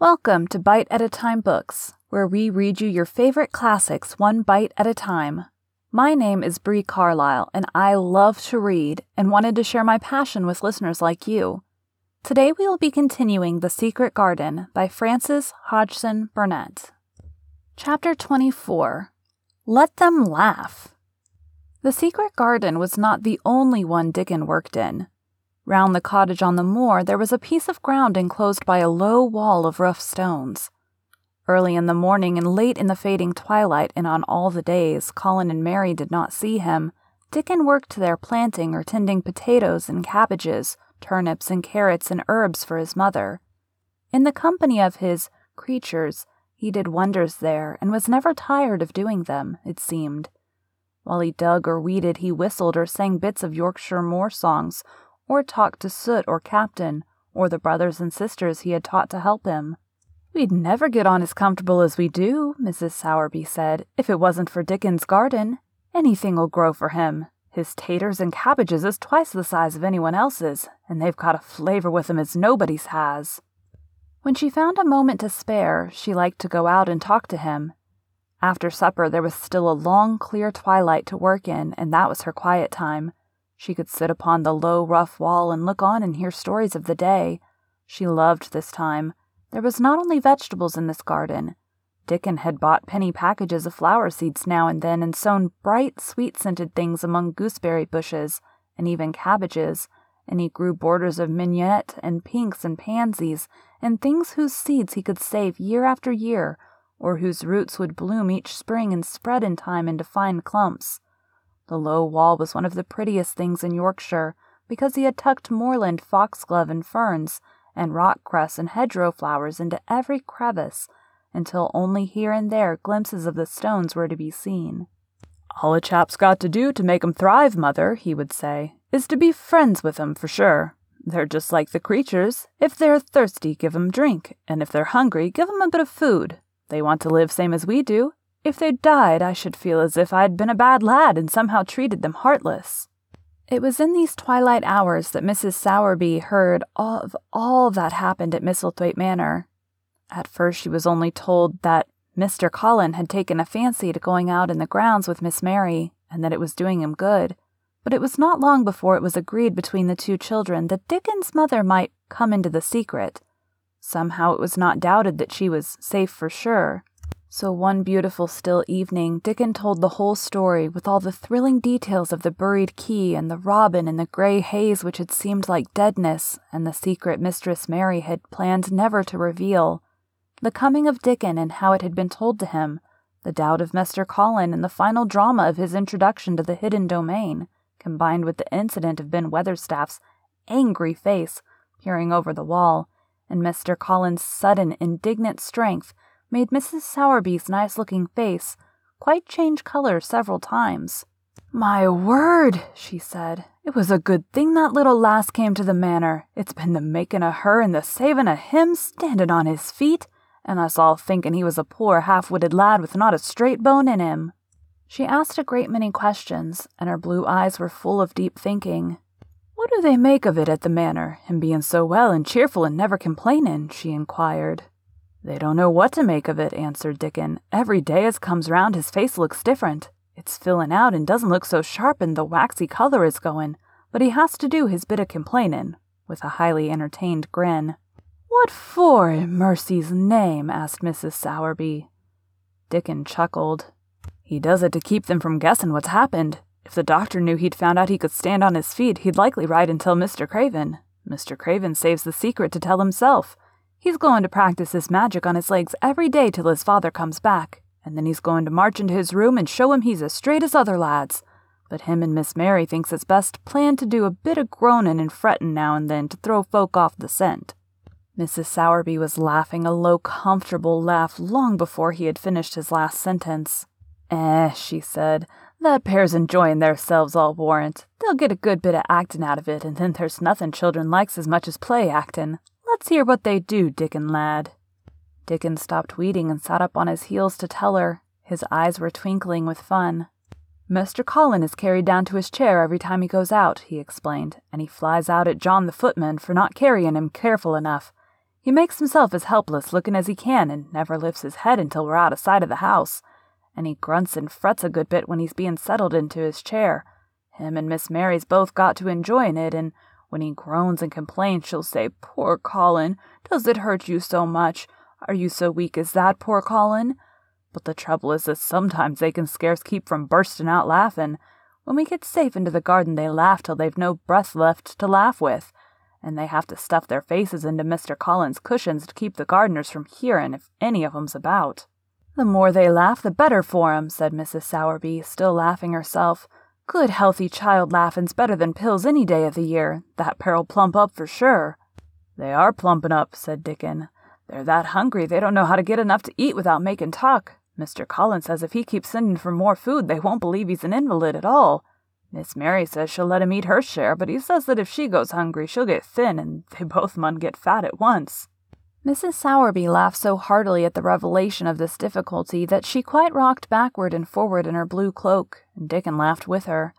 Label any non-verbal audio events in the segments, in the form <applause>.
Welcome to Bite at a Time Books, where we read you your favorite classics one bite at a time. My name is Bree Carlisle, and I love to read and wanted to share my passion with listeners like you. Today we will be continuing The Secret Garden by Frances Hodgson Burnett. Chapter 24 Let Them Laugh. The Secret Garden was not the only one Dickon worked in. Round the cottage on the moor, there was a piece of ground enclosed by a low wall of rough stones. Early in the morning and late in the fading twilight, and on all the days Colin and Mary did not see him, Dickon worked there planting or tending potatoes and cabbages, turnips and carrots and herbs for his mother. In the company of his creatures, he did wonders there and was never tired of doing them, it seemed. While he dug or weeded, he whistled or sang bits of Yorkshire moor songs or talk to Soot or Captain, or the brothers and sisters he had taught to help him. We'd never get on as comfortable as we do, Mrs. Sowerby said, if it wasn't for Dickon's garden. Anything'll grow for him. His taters and cabbages is twice the size of anyone else's, and they've got a flavor with 'em as nobody's has. When she found a moment to spare, she liked to go out and talk to him. After supper, there was still a long, clear twilight to work in, and that was her quiet time. She could sit upon the low, rough wall and look on and hear stories of the day. She loved this time. There was not only vegetables in this garden. Dickon had bought penny packages of flower seeds now and then and sown bright, sweet scented things among gooseberry bushes and even cabbages, and he grew borders of mignonette and pinks and pansies and things whose seeds he could save year after year, or whose roots would bloom each spring and spread in time into fine clumps. The low wall was one of the prettiest things in Yorkshire, because he had tucked moorland foxglove and ferns, and rock cress and hedgerow flowers into every crevice, until only here and there glimpses of the stones were to be seen. All a chap's got to do to make 'em thrive, mother, he would say, is to be friends with 'em for sure. They're just like the creatures. If they're thirsty, give 'em drink, and if they're hungry, give 'em a bit of food. They want to live same as we do, if they'd died, I should feel as if I'd been a bad lad and somehow treated them heartless. It was in these twilight hours that Mrs. Sowerby heard of all that happened at Misselthwaite Manor. At first, she was only told that Mr. Colin had taken a fancy to going out in the grounds with Miss Mary, and that it was doing him good. But it was not long before it was agreed between the two children that Dickon's mother might come into the secret. Somehow it was not doubted that she was safe for sure. So one beautiful still evening, Dickon told the whole story with all the thrilling details of the buried key and the robin and the grey haze which had seemed like deadness, and the secret Mistress Mary had planned never to reveal. The coming of Dickon and how it had been told to him, the doubt of Mr. Colin and the final drama of his introduction to the hidden domain, combined with the incident of Ben Weatherstaff's angry face peering over the wall, and Mr. Colin's sudden indignant strength made Mrs. Sowerby's nice looking face quite change color several times. My word, she said. It was a good thing that little lass came to the manor. It's been the making of her and the saving of him standing on his feet, and us all thinking he was a poor half witted lad with not a straight bone in him. She asked a great many questions, and her blue eyes were full of deep thinking. What do they make of it at the manor, him being so well and cheerful and never complaining? she inquired. They don't know what to make of it, answered Dickon. Every day as comes round his face looks different. It's fillin' out and doesn't look so sharp and the waxy color is goin', but he has to do his bit of complainin', with a highly entertained grin. What for, in mercy's name? asked Mrs. Sowerby. Dickon chuckled. He does it to keep them from guessin' what's happened. If the doctor knew he'd found out he could stand on his feet, he'd likely write and tell Mr. Craven. Mr. Craven saves the secret to tell himself. He's going to practice his magic on his legs every day till his father comes back, and then he's going to march into his room and show him he's as straight as other lads. But him and Miss Mary thinks it's best plan to do a bit of groanin' and frettin' now and then to throw folk off the scent. Mrs. Sowerby was laughing a low, comfortable laugh long before he had finished his last sentence. Eh, she said, that pair's enjoyin' theirselves, I'll warrant. They'll get a good bit of actin' out of it, and then there's nothin' children likes as much as play actin'. Let's hear what they do, Dickon lad. Dickon stopped weeding and sat up on his heels to tell her. His eyes were twinkling with fun. Mr. Colin is carried down to his chair every time he goes out, he explained, and he flies out at John the footman for not carrying him careful enough. He makes himself as helpless looking as he can and never lifts his head until we're out of sight of the house. And he grunts and frets a good bit when he's being settled into his chair. Him and Miss Mary's both got to enjoying it, and when he groans and complains, she'll say, Poor Colin, does it hurt you so much? Are you so weak as that, poor Colin? But the trouble is that sometimes they can scarce keep from bursting out laughing. When we get safe into the garden, they laugh till they've no breath left to laugh with, and they have to stuff their faces into Mr. Colin's cushions to keep the gardeners from hearing if any of 'em's about. The more they laugh, the better for 'em, said Mrs. Sowerby, still laughing herself. Good healthy child laughin's better than pills any day of the year. That pair'll plump up for sure. They are plumping up, said Dickon. They're that hungry they don't know how to get enough to eat without making talk. Mr. Collins says if he keeps sending for more food, they won't believe he's an invalid at all. Miss Mary says she'll let him eat her share, but he says that if she goes hungry, she'll get thin, and they both mun get fat at once. Mrs. Sowerby laughed so heartily at the revelation of this difficulty that she quite rocked backward and forward in her blue cloak, and Dickon laughed with her.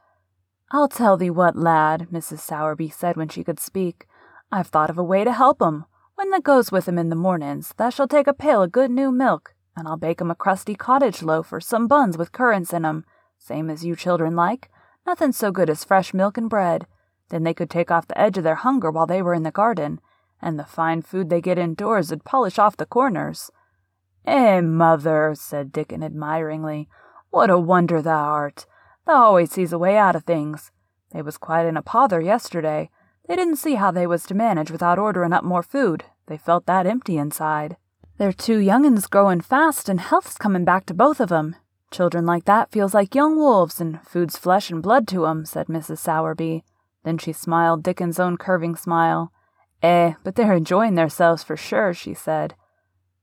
I'll tell thee what, lad, Mrs. Sowerby said when she could speak. I've thought of a way to help 'em. When thou goes with 'em in the mornin's, thou shalt take a pail of good new milk, and I'll bake bake 'em a crusty cottage loaf or some buns with currants in 'em, same as you children like. Nothing so good as fresh milk and bread. Then they could take off the edge of their hunger while they were in the garden, and the fine food they get indoors would polish off the corners. Eh, mother, said Dickon admiringly, what a wonder thou art. Thou always sees a way out of things. They was quite in a pother yesterday. They didn't see how they was to manage without ordering up more food. They felt that empty inside. They're two young'uns growin' fast, and health's comin' back to both of 'em. Children like that feels like young wolves, and food's flesh and blood to 'em, said Mrs. Sowerby. Then she smiled Dickon's own curving smile. Eh, but they're enjoying theirselves for sure, she said.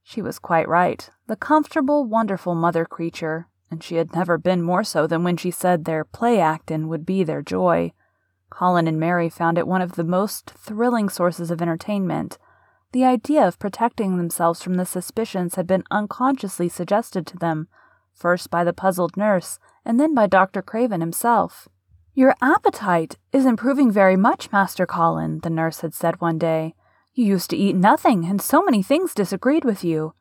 She was quite right. The comfortable, wonderful mother creature, and she had never been more so than when she said their play actin' would be their joy. Colin and Mary found it one of the most thrilling sources of entertainment. The idea of protecting themselves from the suspicions had been unconsciously suggested to them, first by the puzzled nurse, and then by Dr. Craven himself. Your appetite is improving very much, Master Colin, the nurse had said one day. You used to eat nothing, and so many things disagreed with you.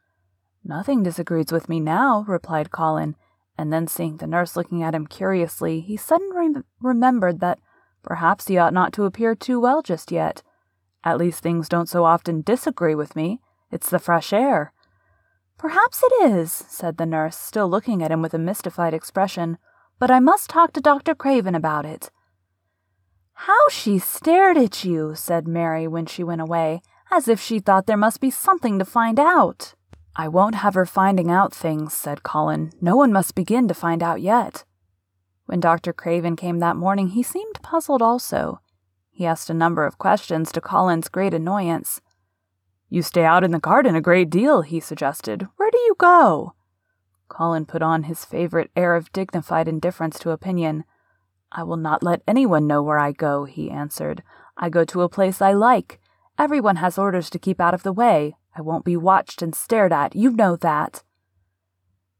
Nothing disagrees with me now, replied Colin, and then seeing the nurse looking at him curiously, he suddenly remembered that perhaps he ought not to appear too well just yet. At least things don't so often disagree with me. It's the fresh air. Perhaps it is, said the nurse, still looking at him with a mystified expression but I must talk to Dr. Craven about it. How she stared at you, said Mary when she went away, as if she thought there must be something to find out. I won't have her finding out things, said Colin. No one must begin to find out yet. When Dr. Craven came that morning, he seemed puzzled also. He asked a number of questions to Colin's great annoyance. You stay out in the garden a great deal, he suggested. Where do you go? Colin put on his favorite air of dignified indifference to opinion. I will not let anyone know where I go, he answered. I go to a place I like. Everyone has orders to keep out of the way. I won't be watched and stared at. You know that.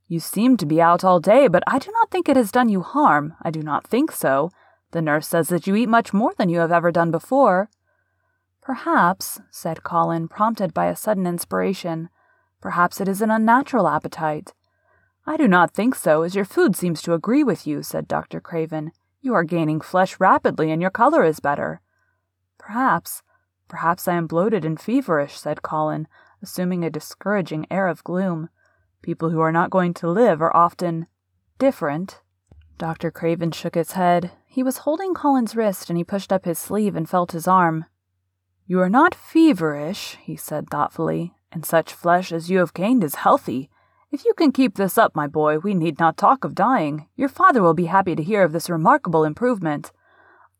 You seem to be out all day, but I do not think it has done you harm. I do not think so. The nurse says that you eat much more than you have ever done before. Perhaps, said Colin, prompted by a sudden inspiration, perhaps it is an unnatural appetite. I do not think so, as your food seems to agree with you, said Dr. Craven. You are gaining flesh rapidly, and your color is better. Perhaps, perhaps I am bloated and feverish, said Colin, assuming a discouraging air of gloom. People who are not going to live are often different. Dr. Craven shook his head. He was holding Colin's wrist, and he pushed up his sleeve and felt his arm. You are not feverish, he said thoughtfully, and such flesh as you have gained is healthy. If you can keep this up, my boy, we need not talk of dying. Your father will be happy to hear of this remarkable improvement.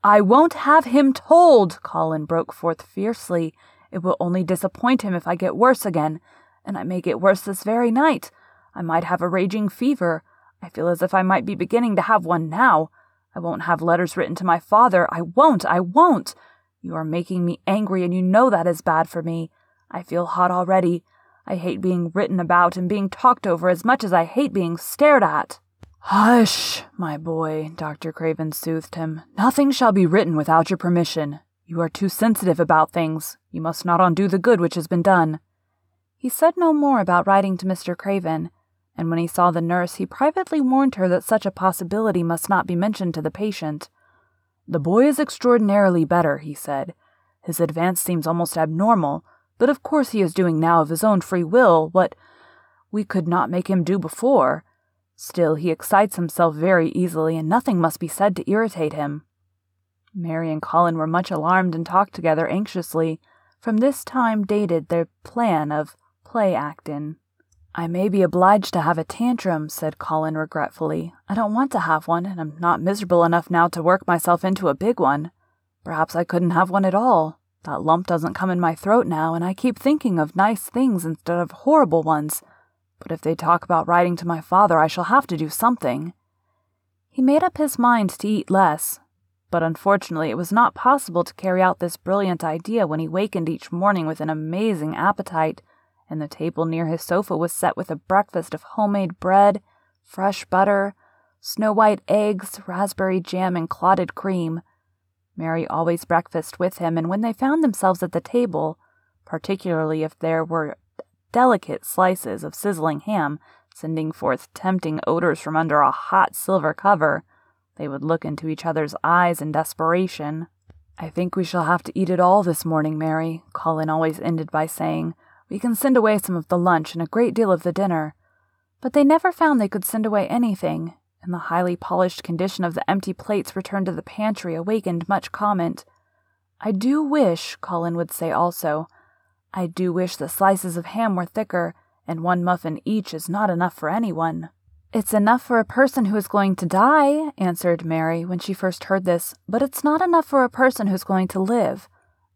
I won't have him told, Colin broke forth fiercely. It will only disappoint him if I get worse again, and I may get worse this very night. I might have a raging fever. I feel as if I might be beginning to have one now. I won't have letters written to my father. I won't. I won't. You are making me angry, and you know that is bad for me. I feel hot already. I hate being written about and being talked over as much as I hate being stared at. Hush, my boy, Dr. Craven soothed him. Nothing shall be written without your permission. You are too sensitive about things. You must not undo the good which has been done. He said no more about writing to Mr. Craven, and when he saw the nurse, he privately warned her that such a possibility must not be mentioned to the patient. The boy is extraordinarily better, he said. His advance seems almost abnormal, but of course he is doing now of his own free will what we could not make him do before. Still, he excites himself very easily, and nothing must be said to irritate him. Mary and Colin were much alarmed and talked together anxiously. From this time dated their plan of play actin'. I may be obliged to have a tantrum, said Colin regretfully. I don't want to have one, and I'm not miserable enough now to work myself into a big one. Perhaps I couldn't have one at all. That lump doesn't come in my throat now, and I keep thinking of nice things instead of horrible ones. But if they talk about writing to my father, I shall have to do something. He made up his mind to eat less, but unfortunately it was not possible to carry out this brilliant idea when he wakened each morning with an amazing appetite and the table near his sofa was set with a breakfast of homemade bread, fresh butter, snow white eggs, raspberry jam, and clotted cream. Mary always breakfasted with him, and when they found themselves at the table, particularly if there were delicate slices of sizzling ham sending forth tempting odors from under a hot silver cover, they would look into each other's eyes in desperation. I think we shall have to eat it all this morning, Mary, Colin always ended by saying, we can send away some of the lunch and a great deal of the dinner. But they never found they could send away anything, and the highly polished condition of the empty plates returned to the pantry awakened much comment. I do wish, Colin would say also, I do wish the slices of ham were thicker, and one muffin each is not enough for anyone. It's enough for a person who is going to die, answered Mary when she first heard this, but it's not enough for a person who's going to live.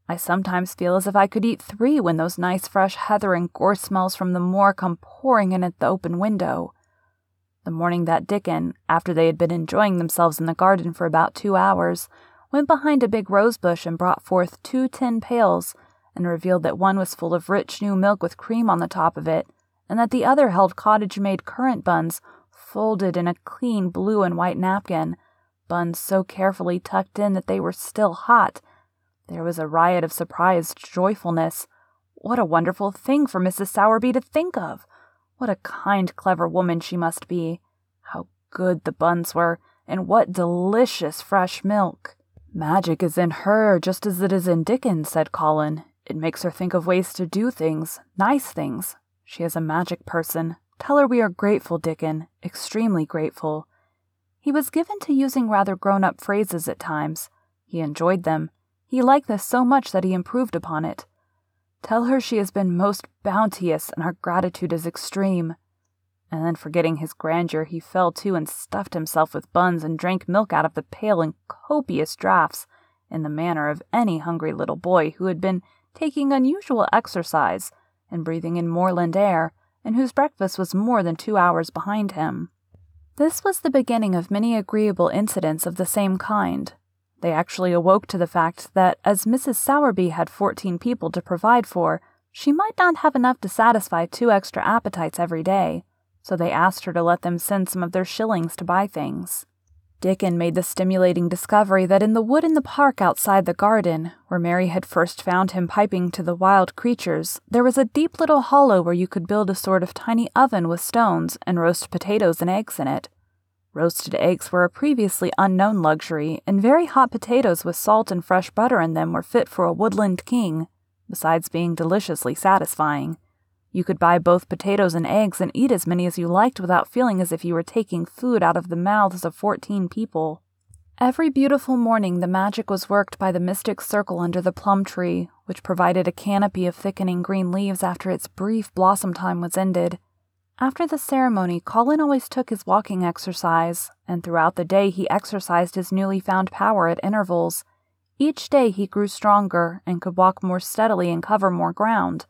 I sometimes feel as if I could eat three when those nice fresh heather and gorse smells from the moor come pouring in at the open window. The morning that Dickon, after they had been enjoying themselves in the garden for about two hours, went behind a big rose bush and brought forth two tin pails, and revealed that one was full of rich new milk with cream on the top of it, and that the other held cottage made currant buns folded in a clean blue and white napkin, buns so carefully tucked in that they were still hot there was a riot of surprised joyfulness. What a wonderful thing for Mrs. Sowerby to think of! What a kind, clever woman she must be! How good the buns were, and what delicious fresh milk! Magic is in her just as it is in Dickon, said Colin. It makes her think of ways to do things, nice things. She is a magic person. Tell her we are grateful, Dickon, extremely grateful. He was given to using rather grown up phrases at times. He enjoyed them. He liked this so much that he improved upon it. Tell her she has been most bounteous and our gratitude is extreme. And then, forgetting his grandeur, he fell to and stuffed himself with buns and drank milk out of the pail in copious draughts, in the manner of any hungry little boy who had been taking unusual exercise and breathing in moorland air, and whose breakfast was more than two hours behind him. This was the beginning of many agreeable incidents of the same kind, they actually awoke to the fact that as Mrs. Sowerby had 14 people to provide for, she might not have enough to satisfy two extra appetites every day, so they asked her to let them send some of their shillings to buy things. Dickon made the stimulating discovery that in the wood in the park outside the garden, where Mary had first found him piping to the wild creatures, there was a deep little hollow where you could build a sort of tiny oven with stones and roast potatoes and eggs in it. Roasted eggs were a previously unknown luxury, and very hot potatoes with salt and fresh butter in them were fit for a woodland king, besides being deliciously satisfying. You could buy both potatoes and eggs and eat as many as you liked without feeling as if you were taking food out of the mouths of fourteen people. Every beautiful morning the magic was worked by the mystic circle under the plum tree, which provided a canopy of thickening green leaves after its brief blossom time was ended. After the ceremony, Colin always took his walking exercise, and throughout the day he exercised his newly found power at intervals. Each day he grew stronger and could walk more steadily and cover more ground,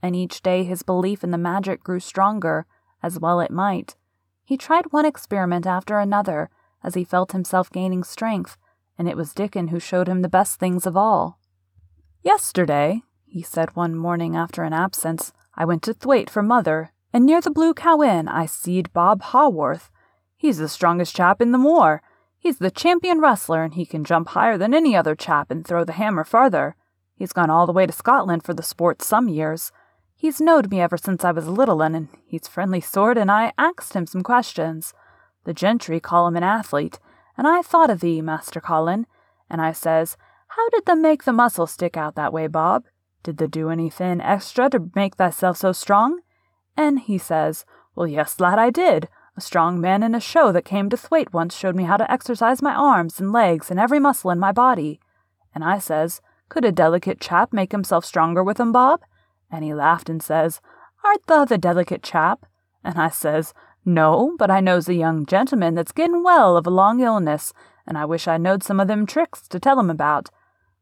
and each day his belief in the magic grew stronger, as well it might. He tried one experiment after another, as he felt himself gaining strength, and it was Dickon who showed him the best things of all. Yesterday, he said one morning after an absence, I went to Thwaite for mother, and near the Blue Cow Inn I seed Bob Haworth. He's the strongest chap in the moor. He's the champion wrestler, and he can jump higher than any other chap and throw the hammer farther. He's gone all the way to Scotland for the sport some years. He's knowed me ever since I was little and he's friendly sort, and I axed him some questions. The gentry call him an athlete, and I thought of thee, Master Colin, and I says, How did them make the muscle stick out that way, Bob? Did they do anything extra to make thyself so strong? And he says, Well, yes, lad, I did. A strong man in a show that came to Thwaite once showed me how to exercise my arms and legs and every muscle in my body. And I says, Could a delicate chap make himself stronger with 'em, Bob? And he laughed and says, Art thou the delicate chap? And I says, No, but I knows a young gentleman that's gettin' well of a long illness, and I wish I knowed some of them tricks to tell him about.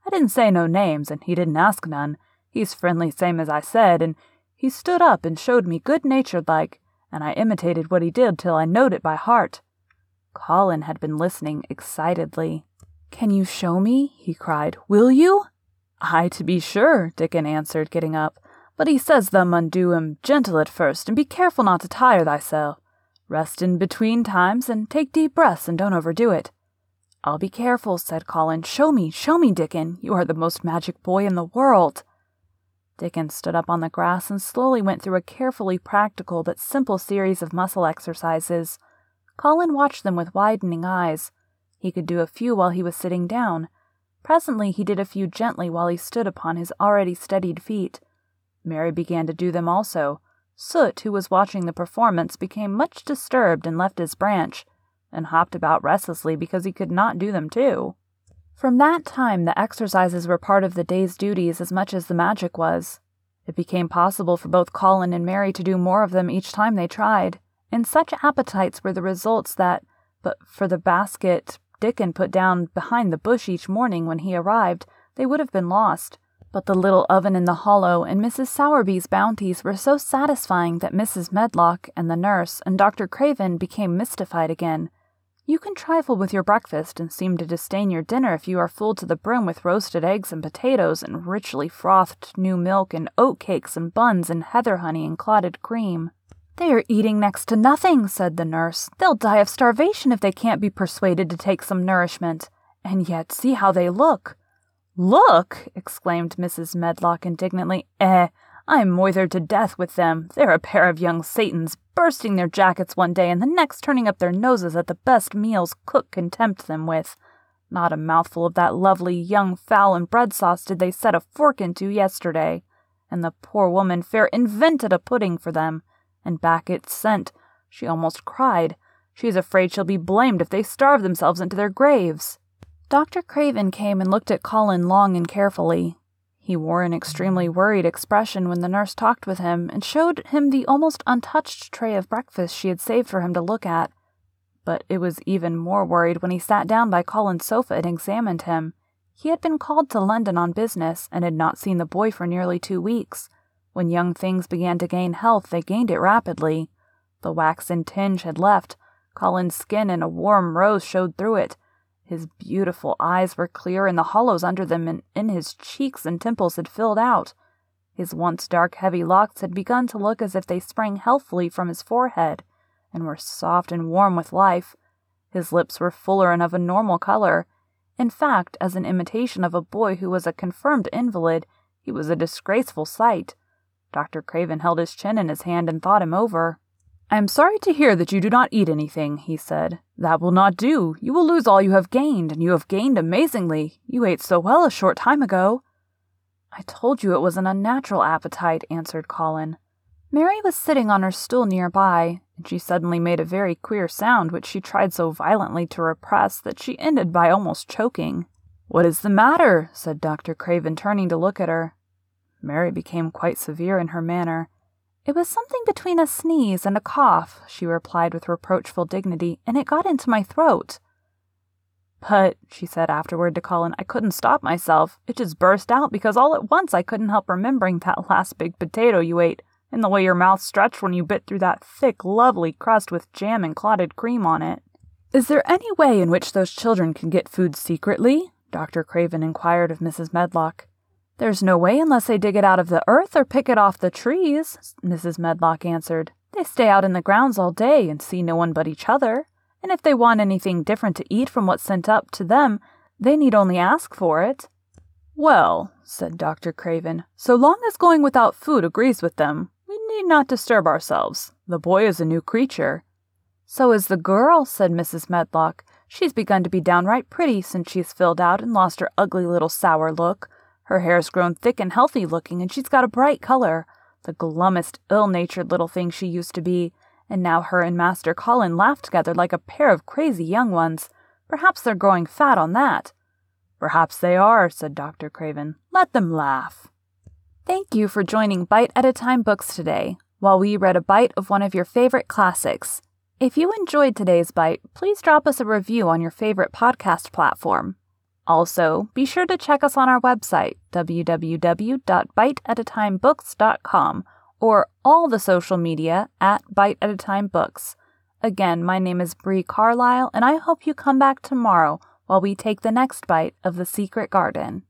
I didn't say no names, and he didn't ask none. He's friendly same as I said, and he stood up and showed me good natured like, and I imitated what he did till I knowed it by heart. Colin had been listening excitedly. Can you show me? he cried. Will you? Ay, to be sure, Dickon answered, getting up. But he says thou mun do him gentle at first, and be careful not to tire thyself. Rest in between times, and take deep breaths, and don't overdo it. I'll be careful, said Colin. Show me, show me, Dickon. You are the most magic boy in the world. Dickon stood up on the grass and slowly went through a carefully practical but simple series of muscle exercises. Colin watched them with widening eyes. He could do a few while he was sitting down. Presently he did a few gently while he stood upon his already steadied feet. Mary began to do them also. Soot, who was watching the performance, became much disturbed and left his branch, and hopped about restlessly because he could not do them too. From that time, the exercises were part of the day's duties as much as the magic was. It became possible for both Colin and Mary to do more of them each time they tried, and such appetites were the results that, but for the basket Dickon put down behind the bush each morning when he arrived, they would have been lost. But the little oven in the hollow and Mrs. Sowerby's bounties were so satisfying that Mrs. Medlock and the nurse and Dr. Craven became mystified again you can trifle with your breakfast and seem to disdain your dinner if you are full to the brim with roasted eggs and potatoes and richly frothed new milk and oat cakes and buns and heather honey and clotted cream. They are eating next to nothing, said the nurse. They'll die of starvation if they can't be persuaded to take some nourishment. And yet, see how they look. Look! exclaimed Mrs. Medlock indignantly. Eh, I'm moithered to death with them. They're a pair of young Satans, bursting their jackets one day and the next turning up their noses at the best meals cook can tempt them with. Not a mouthful of that lovely young fowl and bread sauce did they set a fork into yesterday, and the poor woman fair invented a pudding for them, and back it sent. She almost cried. She's afraid she'll be blamed if they starve themselves into their graves. Dr. Craven came and looked at Colin long and carefully. He wore an extremely worried expression when the nurse talked with him and showed him the almost untouched tray of breakfast she had saved for him to look at. But it was even more worried when he sat down by Colin's sofa and examined him. He had been called to London on business and had not seen the boy for nearly two weeks. When young things began to gain health, they gained it rapidly. The waxen tinge had left. Colin's skin in a warm rose showed through it, his beautiful eyes were clear, and the hollows under them and in his cheeks and temples had filled out. His once dark, heavy locks had begun to look as if they sprang healthfully from his forehead, and were soft and warm with life. His lips were fuller and of a normal color. In fact, as an imitation of a boy who was a confirmed invalid, he was a disgraceful sight. Dr. Craven held his chin in his hand and thought him over. I am sorry to hear that you do not eat anything, he said. That will not do. You will lose all you have gained, and you have gained amazingly. You ate so well a short time ago. I told you it was an unnatural appetite, answered Colin. Mary was sitting on her stool near by, and she suddenly made a very queer sound which she tried so violently to repress that she ended by almost choking. What is the matter? said Dr. Craven, turning to look at her. Mary became quite severe in her manner. It was something between a sneeze and a cough, she replied with reproachful dignity, and it got into my throat. But, she said afterward to Colin, I couldn't stop myself. It just burst out because all at once I couldn't help remembering that <laughs> last big potato you ate, and the way your mouth stretched when you bit through that thick, lovely crust with jam and clotted cream on it. Is there any way in which those children can get food secretly? Dr. Craven inquired of Mrs. Medlock. There's no way unless they dig it out of the earth or pick it off the trees, Mrs. Medlock answered. They stay out in the grounds all day and see no one but each other. And if they want anything different to eat from what's sent up to them, they need only ask for it. Well, said Dr. Craven, so long as going without food agrees with them, we need not disturb ourselves. The boy is a new creature. So is the girl, said Mrs. Medlock. She's begun to be downright pretty since she's filled out and lost her ugly little sour look. Her hair's grown thick and healthy looking, and she's got a bright color. The glummest, ill natured little thing she used to be, and now her and Master Colin laugh together like a pair of crazy young ones. Perhaps they're growing fat on that. Perhaps they are, said Dr. Craven. Let them laugh. Thank you for joining Bite at a Time Books today, while we read a bite of one of your favorite classics. If you enjoyed today's bite, please drop us a review on your favorite podcast platform. Also, be sure to check us on our website, www.biteatatimebooks.com, or all the social media at Bite at a Time Books. Again, my name is Bree Carlisle, and I hope you come back tomorrow while we take the next bite of the secret garden.